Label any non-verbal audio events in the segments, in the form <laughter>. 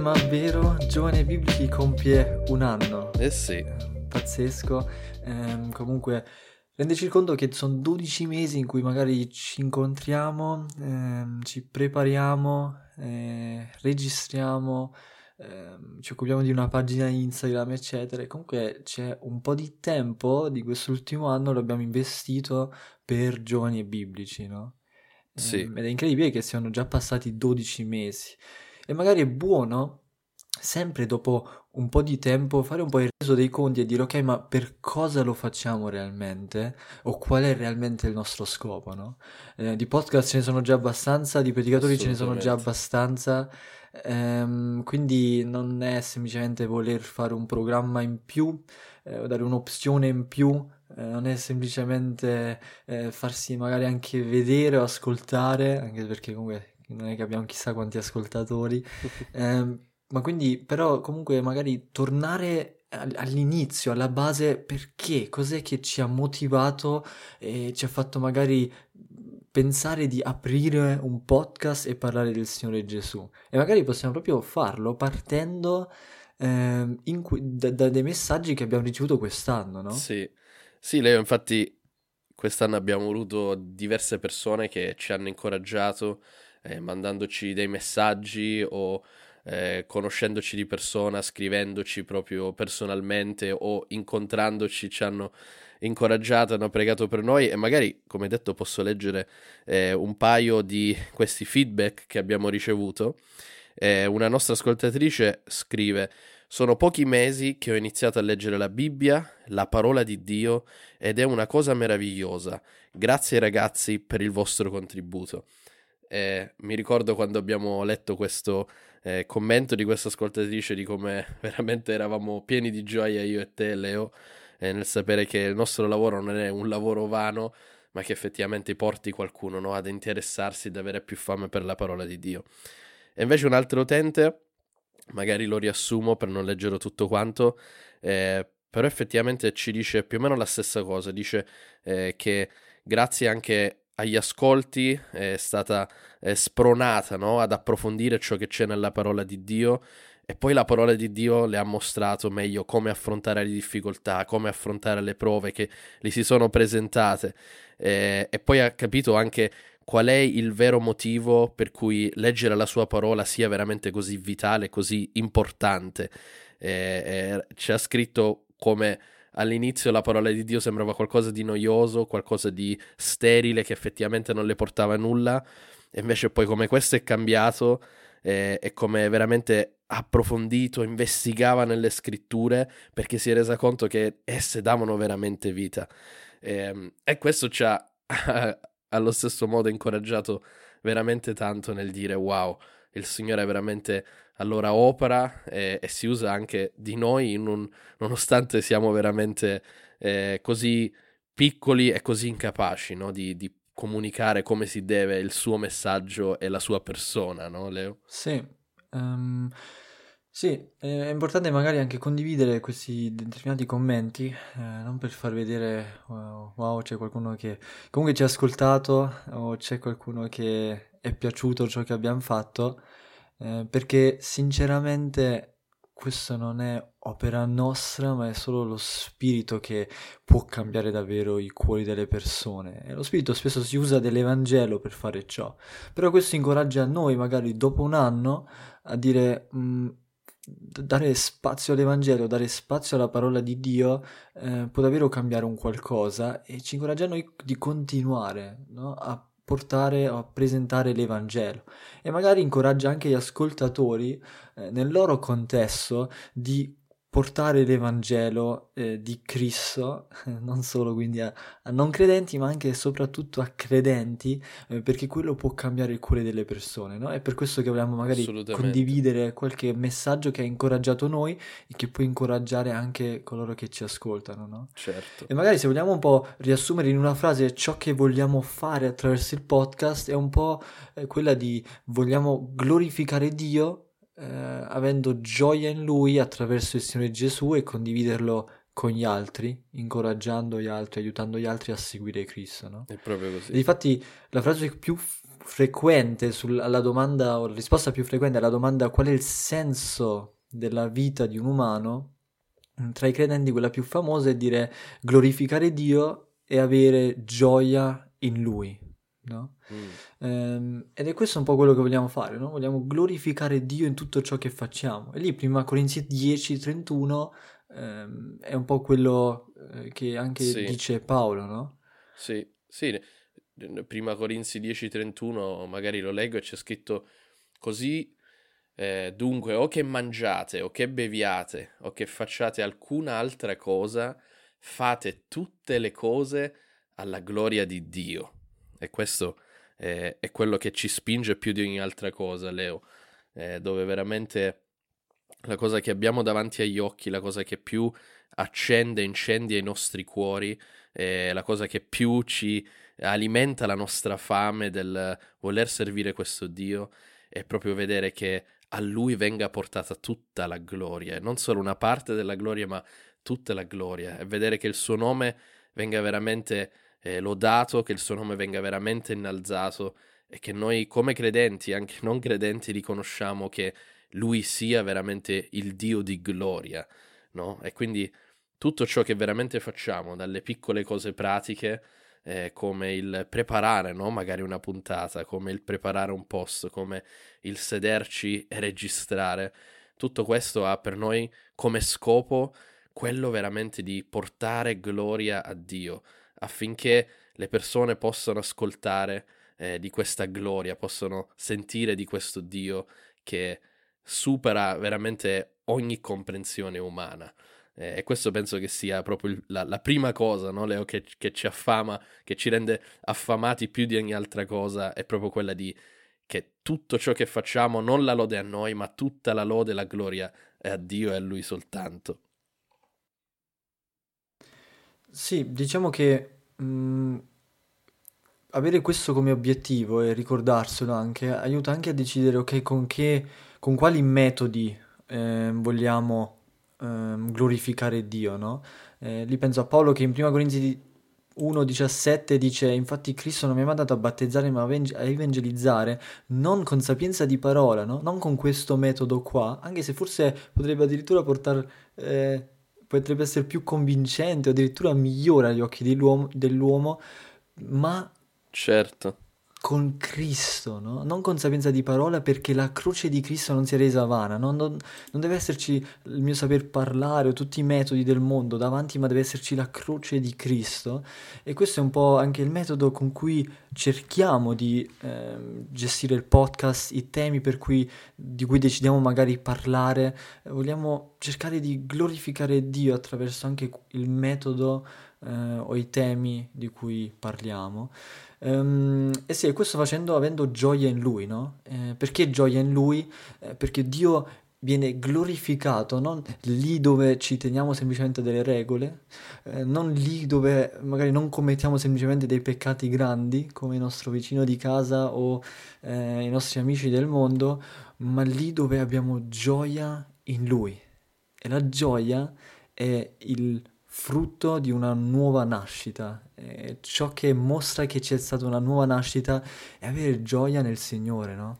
ma vero, Giovane Biblici compie un anno. Eh sì. Pazzesco. Ehm, comunque, rendici conto che sono 12 mesi in cui magari ci incontriamo, ehm, ci prepariamo, eh, registriamo, ehm, ci occupiamo di una pagina Instagram, eccetera. E comunque c'è un po' di tempo di quest'ultimo anno lo abbiamo investito per giovani e biblici, no? Sì. Ehm, ed è incredibile che siano già passati 12 mesi. E magari è buono sempre dopo un po' di tempo fare un po' il reso dei conti e dire ok, ma per cosa lo facciamo realmente? O qual è realmente il nostro scopo, no? Eh, di podcast ce ne sono già abbastanza, di predicatori ce ne sono già abbastanza, ehm, quindi non è semplicemente voler fare un programma in più, eh, o dare un'opzione in più, eh, non è semplicemente eh, farsi magari anche vedere o ascoltare, anche perché comunque non è che abbiamo chissà quanti ascoltatori, <laughs> eh, ma quindi però comunque magari tornare all'inizio, alla base, perché? Cos'è che ci ha motivato e ci ha fatto magari pensare di aprire un podcast e parlare del Signore Gesù? E magari possiamo proprio farlo partendo eh, cui, da, da, dei messaggi che abbiamo ricevuto quest'anno, no? Sì, sì, Leo, infatti quest'anno abbiamo avuto diverse persone che ci hanno incoraggiato eh, mandandoci dei messaggi o eh, conoscendoci di persona, scrivendoci proprio personalmente o incontrandoci ci hanno incoraggiato, hanno pregato per noi e magari, come detto, posso leggere eh, un paio di questi feedback che abbiamo ricevuto. Eh, una nostra ascoltatrice scrive sono pochi mesi che ho iniziato a leggere la Bibbia, la parola di Dio, ed è una cosa meravigliosa. Grazie ragazzi per il vostro contributo. Eh, mi ricordo quando abbiamo letto questo eh, commento di questa ascoltatrice di come <laughs> veramente eravamo pieni di gioia io e te, Leo, eh, nel sapere che il nostro lavoro non è un lavoro vano, ma che effettivamente porti qualcuno no, ad interessarsi ed avere più fame per la parola di Dio. E invece un altro utente magari lo riassumo per non leggerlo tutto quanto, eh, però effettivamente ci dice più o meno la stessa cosa, dice eh, che grazie anche agli ascolti è stata è spronata no? ad approfondire ciò che c'è nella parola di Dio e poi la parola di Dio le ha mostrato meglio come affrontare le difficoltà, come affrontare le prove che gli si sono presentate eh, e poi ha capito anche qual è il vero motivo per cui leggere la sua parola sia veramente così vitale, così importante. Eh, eh, ci ha scritto come all'inizio la parola di Dio sembrava qualcosa di noioso, qualcosa di sterile che effettivamente non le portava nulla, e invece poi come questo è cambiato eh, e come veramente approfondito, investigava nelle scritture perché si è resa conto che esse davano veramente vita. Eh, e questo ci ha <laughs> allo stesso modo incoraggiato veramente tanto nel dire wow, il Signore è veramente allora opera e, e si usa anche di noi un, nonostante siamo veramente eh, così piccoli e così incapaci no? di, di, comunicare come si deve il suo messaggio e la sua persona, no Leo? Sì. Um... Sì, è importante magari anche condividere questi determinati commenti, eh, non per far vedere wow, wow, c'è qualcuno che comunque ci ha ascoltato o c'è qualcuno che è piaciuto ciò che abbiamo fatto, eh, perché sinceramente questo non è opera nostra, ma è solo lo spirito che può cambiare davvero i cuori delle persone. E lo spirito spesso si usa dell'Evangelo per fare ciò, però questo incoraggia noi magari dopo un anno a dire... Dare spazio all'Evangelo, dare spazio alla parola di Dio eh, può davvero cambiare un qualcosa e ci incoraggia noi di continuare no? a portare o a presentare l'Evangelo e magari incoraggia anche gli ascoltatori eh, nel loro contesto di portare l'Evangelo eh, di Cristo, <laughs> non solo quindi a, a, non credenti, ma anche e soprattutto a credenti, eh, perché quello può cambiare il cuore delle persone, no? È per questo che vogliamo magari condividere qualche messaggio che ha incoraggiato noi e che può incoraggiare anche coloro che ci ascoltano, no? Certo. E magari se vogliamo un po' riassumere in una frase ciò che vogliamo fare attraverso il podcast, è un po' eh, quella di vogliamo glorificare Dio eh, avendo gioia in lui attraverso il Signore Gesù e condividerlo con gli altri, incoraggiando gli altri, aiutando gli altri a seguire Cristo. No? È proprio così. Infatti, la frase più frequente sul, alla domanda, o la risposta più frequente alla domanda qual è il senso della vita di un umano, tra i credenti quella più famosa è dire glorificare Dio e avere gioia in Lui. No? Mm. Ehm, ed è questo un po' quello che vogliamo fare, no? vogliamo glorificare Dio in tutto ciò che facciamo. E lì, prima Corinzi 10, 31, ehm, è un po' quello eh, che anche sì. dice Paolo, no? Sì, sì. Prima Corinzi 10, 31, magari lo leggo e c'è scritto così eh, dunque, o che mangiate, o che beviate, o che facciate alcuna altra cosa, fate tutte le cose alla gloria di Dio. E questo eh, è quello che ci spinge più di ogni altra cosa, Leo, eh, dove veramente la cosa che abbiamo davanti agli occhi, la cosa che più accende, incendia i nostri cuori, eh, la cosa che più ci alimenta la nostra fame del voler servire questo Dio, è proprio vedere che a lui venga portata tutta la gloria, e non solo una parte della gloria, ma tutta la gloria, e vedere che il suo nome venga veramente eh, lodato, che il suo nome venga veramente innalzato e che noi come credenti, anche non credenti, riconosciamo che lui sia veramente il Dio di gloria, no? E quindi tutto ciò che veramente facciamo, dalle piccole cose pratiche, eh, come il preparare, no? magari una puntata, come il preparare un post, come il sederci e registrare. Tutto questo ha per noi come scopo quello veramente di portare gloria a Dio, affinché le persone possano ascoltare eh, di questa gloria, possano sentire di questo Dio che supera veramente ogni comprensione umana. Eh, e questo penso che sia proprio il, la, la, prima cosa, no, Leo, che, che, ci affama, che ci rende affamati più di ogni altra cosa, è proprio quella di che tutto ciò che facciamo non la lode a noi, ma tutta la lode e la gloria è a Dio e a Lui soltanto. Sì, diciamo che mh, mm, avere questo come obiettivo e ricordarselo anche aiuta anche a decidere, ok, con che, con quali metodi eh, vogliamo ehm, glorificare Dio, no? Eh, lì penso a Paolo che in 1 Corinzi 1,17 dice infatti Cristo non mi ha mandato a battezzare ma a evangelizzare non con sapienza di parola, no? non con questo metodo qua, anche se forse potrebbe addirittura portare, eh, potrebbe essere più convincente o addirittura migliore agli occhi dell'uomo, dell'uomo ma certo con Cristo, no? non con sapienza di parola perché la croce di Cristo non si è resa vana, no? non, non, deve esserci il mio saper parlare o tutti i metodi del mondo davanti, ma deve esserci la croce di Cristo e questo è un po' anche il metodo con cui cerchiamo di eh, gestire il podcast, i temi cui, di cui decidiamo magari parlare, vogliamo cercare di glorificare Dio attraverso anche il metodo eh, o i temi di cui parliamo. Um, e sì, questo facendo avendo gioia in lui, no? Eh, perché gioia in lui? Eh, perché Dio viene glorificato, non lì dove ci teniamo semplicemente delle regole, eh, non lì dove magari non commettiamo semplicemente dei peccati grandi come il nostro vicino di casa o eh, i nostri amici del mondo, ma lì dove abbiamo gioia in lui. E la gioia è il frutto di una nuova nascita. E ciò che mostra che c'è stata una nuova nascita è avere gioia nel Signore, no?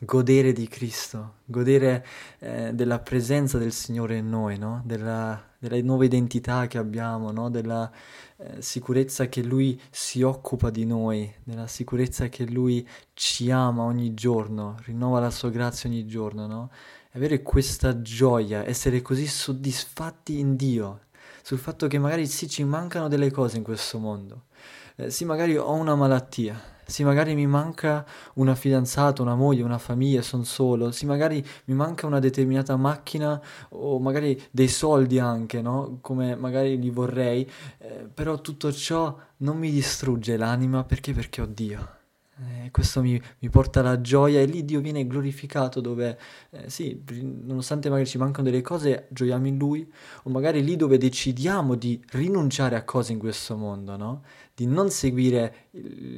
Godere di Cristo, godere eh, della presenza del Signore in noi, no? della, della, nuova identità che abbiamo, no? della eh, sicurezza che Lui si occupa di noi, della sicurezza che Lui ci ama ogni giorno, rinnova la sua grazia ogni giorno. No? Avere questa gioia, essere così soddisfatti in Dio, sul fatto che magari sì ci mancano delle cose in questo mondo, eh, sì magari ho una malattia, sì magari mi manca una fidanzata, una moglie, una famiglia, sono solo, sì magari mi manca una determinata macchina o magari dei soldi anche, no? Come magari li vorrei, eh, però tutto ciò non mi distrugge l'anima perché? Perché ho Dio. Eh, questo mi, mi, porta alla gioia e lì Dio viene glorificato dove, eh, sì, nonostante magari ci mancano delle cose, gioiamo in Lui, o magari lì dove decidiamo di rinunciare a cose in questo mondo, no? Di non seguire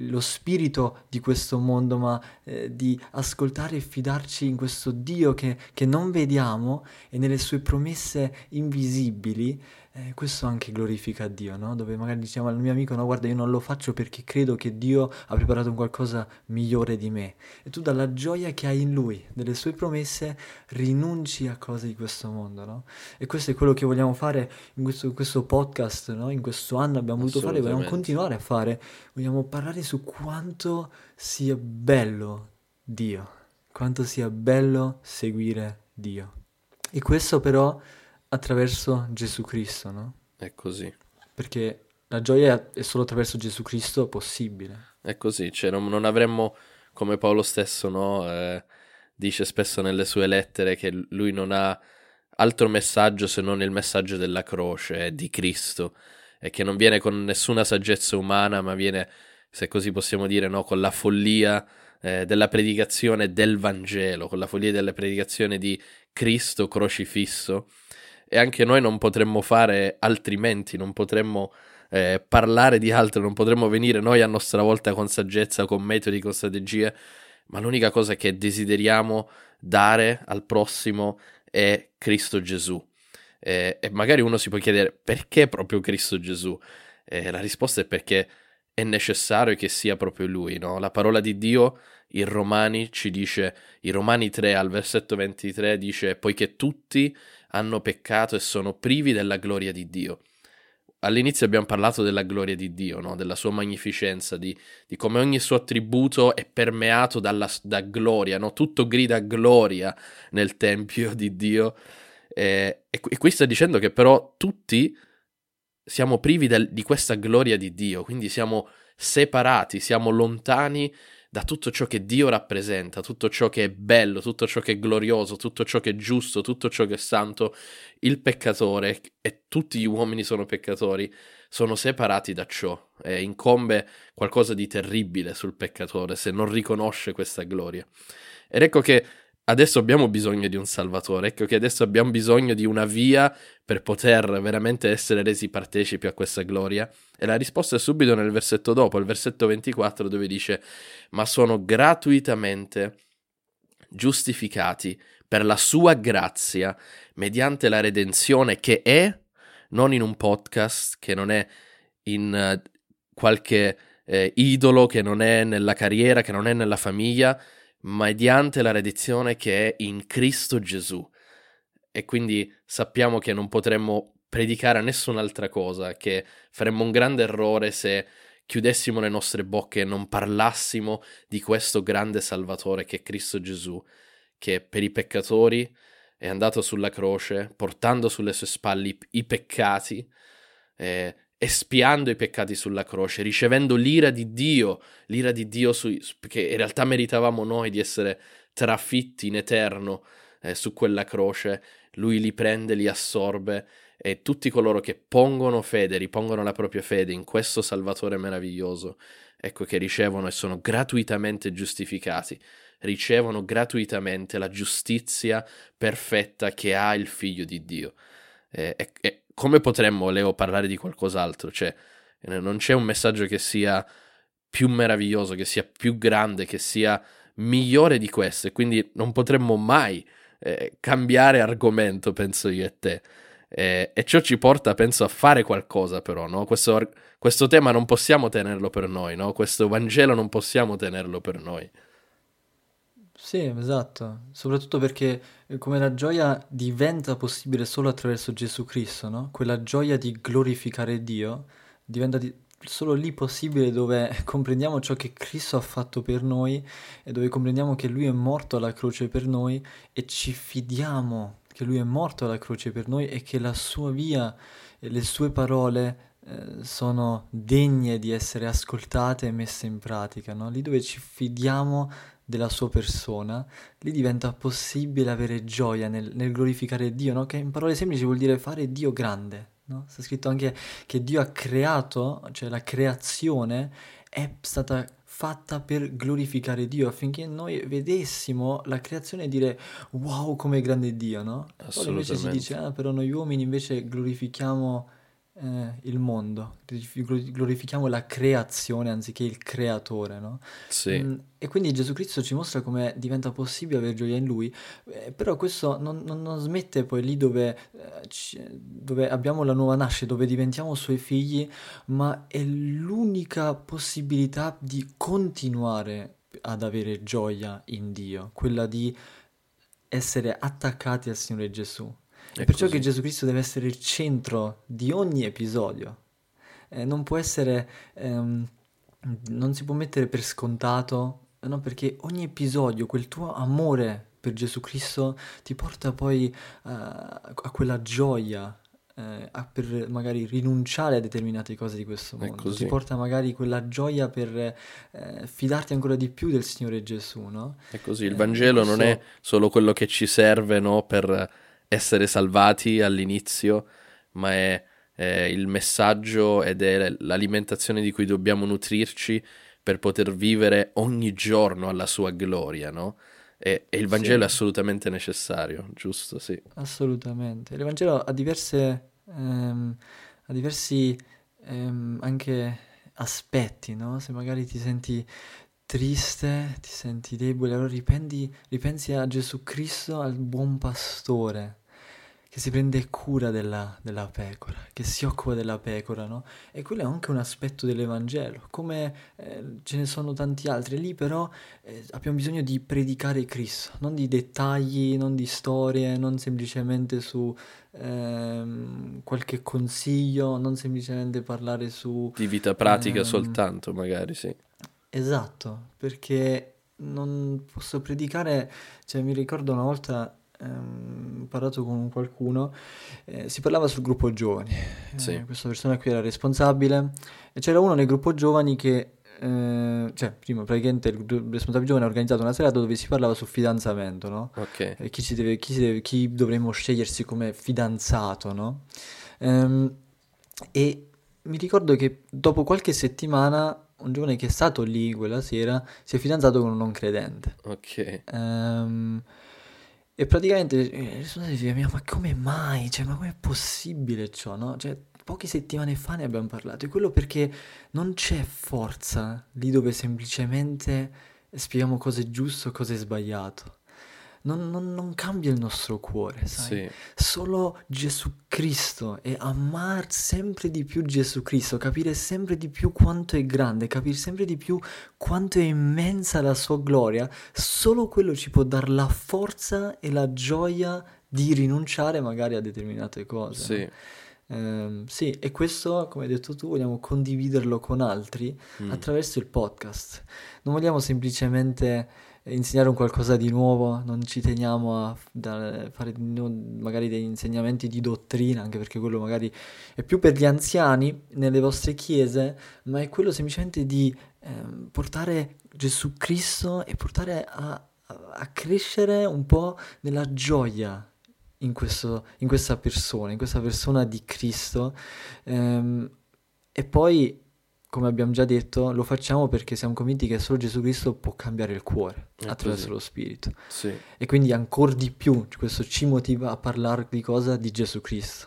lo spirito di questo mondo, ma eh, di ascoltare e fidarci in questo Dio che, che non vediamo e nelle sue promesse invisibili, eh, questo anche glorifica Dio, no? Dove magari diciamo al mio amico, no, guarda, io non lo faccio perché credo che Dio ha preparato un qualcosa migliore di me. E tu dalla gioia che hai in Lui, delle sue promesse, rinunci a cose di questo mondo, no? E questo è quello che vogliamo fare in questo, in questo podcast, no? In questo anno abbiamo voluto fare, vogliamo continuare a fare. Vogliamo parlare su quanto sia bello Dio, quanto sia bello seguire Dio. E questo però attraverso Gesù Cristo, no? È così. Perché la gioia è solo attraverso Gesù Cristo possibile. È così, cioè non, non avremmo, come Paolo stesso, no? Eh, dice spesso nelle sue lettere che lui non ha altro messaggio se non il messaggio della croce, di Cristo, e che non viene con nessuna saggezza umana, ma viene, se così possiamo dire, no? con la follia eh, della predicazione del Vangelo, con la follia della predicazione di Cristo crocifisso e anche noi non potremmo fare altrimenti, non potremmo eh, parlare di altro, non potremmo venire noi a nostra volta con saggezza, con metodi, con strategie, ma l'unica cosa che desideriamo dare al prossimo è Cristo Gesù. Eh, e magari uno si può chiedere perché proprio Cristo Gesù? Eh, la risposta è perché è necessario che sia proprio Lui, no? La parola di Dio in Romani ci dice, in Romani 3 al versetto 23 dice, poiché tutti hanno peccato e sono privi della gloria di Dio. All'inizio abbiamo parlato della gloria di Dio, no? della sua magnificenza, di, di, come ogni suo attributo è permeato dalla, da gloria, no? tutto grida gloria nel Tempio di Dio. Eh, e, e, qui sta dicendo che però tutti siamo privi del, di questa gloria di Dio, quindi siamo separati, siamo lontani da tutto ciò che Dio rappresenta, tutto ciò che è bello, tutto ciò che è glorioso, tutto ciò che è giusto, tutto ciò che è santo, il peccatore e tutti gli uomini sono peccatori, sono separati da ciò e incombe qualcosa di terribile sul peccatore se non riconosce questa gloria. Ed ecco che adesso abbiamo bisogno di un Salvatore, ecco che adesso abbiamo bisogno di una via per poter veramente essere resi partecipi a questa gloria. E la risposta è subito nel versetto dopo, il versetto 24, dove dice: Ma sono gratuitamente giustificati per la sua grazia mediante la redenzione che è non in un podcast, che non è in uh, qualche eh, idolo, che non è nella carriera, che non è nella famiglia, mediante la redenzione che è in Cristo Gesù. E quindi sappiamo che non potremmo predicare a nessun'altra cosa, che faremmo un grande errore se chiudessimo le nostre bocche e non parlassimo di questo grande Salvatore che è Cristo Gesù, che per i peccatori è andato sulla croce, portando sulle sue spalle i, i peccati, eh, espiando i peccati sulla croce, ricevendo l'ira di Dio, l'ira di Dio su, che in realtà meritavamo noi di essere trafitti in eterno eh, su quella croce, lui li prende, li assorbe e tutti coloro che pongono fede, ripongono la propria fede in questo Salvatore meraviglioso, ecco che ricevono e sono gratuitamente giustificati, ricevono gratuitamente la giustizia perfetta che ha il Figlio di Dio. Eh, e, e, come potremmo, Leo, parlare di qualcos'altro? Cioè, eh, non c'è un messaggio che sia più meraviglioso, che sia più grande, che sia migliore di questo e quindi non potremmo mai eh, cambiare argomento, penso io e te. Eh, e ciò ci porta, penso, a fare qualcosa però, no? Questo, questo tema non possiamo tenerlo per noi, no? Questo Vangelo non possiamo tenerlo per noi. Sì, esatto, soprattutto perché eh, come la gioia diventa possibile solo attraverso Gesù Cristo, no? Quella gioia di glorificare Dio diventa di- solo lì possibile dove <laughs> comprendiamo ciò che Cristo ha fatto per noi e dove comprendiamo che Lui è morto alla croce per noi e ci fidiamo che Lui è morto alla croce per noi e che la sua via e le sue parole eh, sono degne di essere ascoltate e messe in pratica, no? Lì dove ci fidiamo della sua persona, lì diventa possibile avere gioia nel, nel glorificare Dio, no? che in parole semplici vuol dire fare Dio grande. No? Sta scritto anche che Dio ha creato, cioè la creazione è stata fatta per glorificare Dio affinché noi vedessimo la creazione e dire wow come grande Dio, no? Poi invece si dice, ah, però noi uomini invece glorifichiamo eh, il mondo, glorifichiamo la creazione anziché il creatore, no? Sì. Mm, e quindi Gesù Cristo ci mostra come diventa possibile avere gioia in Lui, eh, però questo non, non, non, smette poi lì dove, eh, ci, dove abbiamo la nuova nascita, dove diventiamo Suoi figli, ma è l'unica possibilità di continuare ad avere gioia in Dio, quella di essere attaccati al Signore Gesù. È perciò così. che Gesù Cristo deve essere il centro di ogni episodio. Eh, non può essere, ehm, non si può mettere per scontato, no? perché ogni episodio, quel tuo amore per Gesù Cristo ti porta poi uh, a quella gioia, eh, per magari rinunciare a determinate cose di questo mondo, ti porta magari quella gioia per eh, fidarti ancora di più del Signore Gesù, no? È così, il eh, Vangelo questo... non è solo quello che ci serve, no, per essere salvati all'inizio, ma è, è il messaggio ed è l'alimentazione di cui dobbiamo nutrirci per poter vivere ogni giorno alla sua gloria, no? E, e il Vangelo sì. è assolutamente necessario, giusto? Sì. Assolutamente. Il Vangelo ha diverse, ehm, ha diversi ehm, anche aspetti, no? Se magari ti senti triste, ti senti debole, allora ripendi, ripensi a Gesù Cristo, al buon pastore, che si prende cura della, della, pecora, che si occupa della pecora, no? E quello è anche un aspetto dell'Evangelo, come eh, ce ne sono tanti altri. Lì però eh, abbiamo bisogno di predicare Cristo, non di dettagli, non di storie, non semplicemente su ehm, qualche consiglio, non semplicemente parlare su... Di vita pratica ehm, soltanto, magari, sì. Esatto, perché non posso predicare, cioè mi ricordo una volta ehm, parlato con qualcuno, eh, si parlava sul gruppo giovani. Eh, sì. questa persona qui era responsabile e c'era uno nel gruppo giovani che eh, cioè, prima praticamente il responsabile giovane ha organizzato una serata dove si parlava sul fidanzamento, no? Ok. chi, si deve, chi, si deve, chi dovremmo scegliersi come fidanzato, no? Ehm, e mi ricordo che dopo qualche settimana un giovane che è stato lì quella sera si è fidanzato con un non credente. Ok. Ehm, e praticamente eh, dice, ma come mai? Cioè, ma com'è possibile ciò, no? Cioè, poche settimane fa ne abbiamo parlato. E quello perché non c'è forza lì dove semplicemente spieghiamo cosa è giusto, cosa è sbagliato non, non, non cambia il nostro cuore, sai? Sì. Solo Gesù Cristo e amare sempre di più Gesù Cristo, capire sempre di più quanto è grande, capire sempre di più quanto è immensa la sua gloria, solo quello ci può dare la forza e la gioia di rinunciare magari a determinate cose. Sì. Um, sì, e questo, come hai detto tu, vogliamo condividerlo con altri mm. attraverso il podcast. Non vogliamo semplicemente insegnare un qualcosa di nuovo, non ci teniamo a fare magari degli insegnamenti di dottrina, anche perché quello magari è più per gli anziani nelle vostre chiese, ma è quello semplicemente di eh, portare Gesù Cristo e portare a, a, crescere un po' nella gioia in, questo, in, questa persona, in questa persona di Cristo. Ehm, e poi come abbiamo già detto, lo facciamo perché siamo convinti che solo Gesù Cristo può cambiare il cuore è attraverso così. lo Spirito. Sì. E quindi ancora di più questo ci motiva a parlare di cosa? Di Gesù Cristo.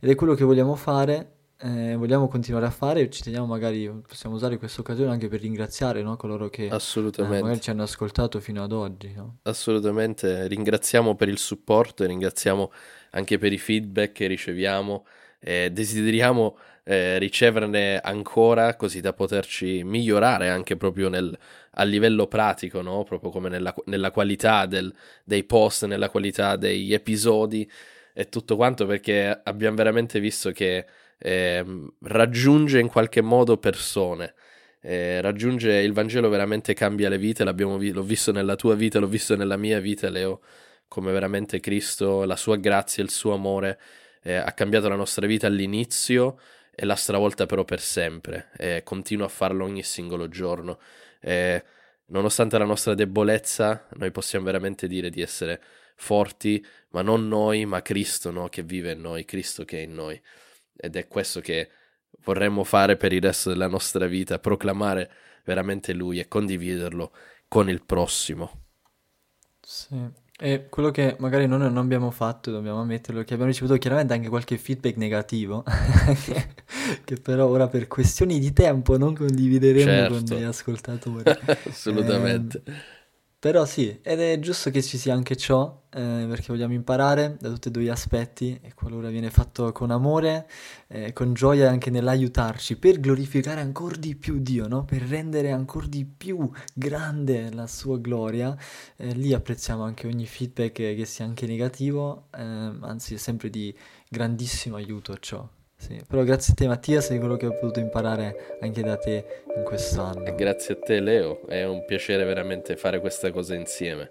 Ed è quello che vogliamo fare, eh, vogliamo continuare a fare, ci teniamo magari, possiamo usare questa occasione anche per ringraziare no? coloro che eh, magari ci hanno ascoltato fino ad oggi. No? Assolutamente, ringraziamo per il supporto e ringraziamo anche per i feedback che riceviamo. Eh, desideriamo eh, riceverne ancora così da poterci migliorare anche proprio nel, a livello pratico, no? proprio come nella, nella qualità del, dei post, nella qualità degli episodi e tutto quanto perché abbiamo veramente visto che eh, raggiunge in qualche modo persone. Eh, raggiunge il Vangelo veramente cambia le vite, vi- l'ho visto nella tua vita, l'ho visto nella mia vita, Leo, come veramente Cristo, la sua grazia, il suo amore eh, ha cambiato la nostra vita all'inizio e la stravolta però per sempre e continuo a farlo ogni singolo giorno. E nonostante la nostra debolezza, noi possiamo veramente dire di essere forti, ma non noi, ma Cristo no? che vive in noi, Cristo che è in noi. Ed è questo che vorremmo fare per il resto della nostra vita, proclamare veramente Lui e condividerlo con il prossimo. Sì. E quello che magari noi non abbiamo fatto, dobbiamo ammetterlo, che abbiamo ricevuto chiaramente anche qualche feedback negativo, <laughs> che però ora per questioni di tempo non condivideremo Certo. con gli ascoltatori. <laughs> Assolutamente. Ehm, però sì, ed è giusto che ci sia anche ciò, eh, perché vogliamo imparare da tutti e due gli aspetti, e qualora viene fatto con amore, eh, con gioia anche nell'aiutarci, per glorificare ancora di più Dio, no? Per rendere ancora di più grande la sua gloria, eh, lì apprezziamo anche ogni feedback che, sia anche negativo, ehm, anzi è sempre di grandissimo aiuto ciò. Sì, però grazie a te Mattia, sei quello che ho potuto imparare anche da te in E quest'anno. grazie a te, Leo. È un piacere veramente fare questa cosa insieme.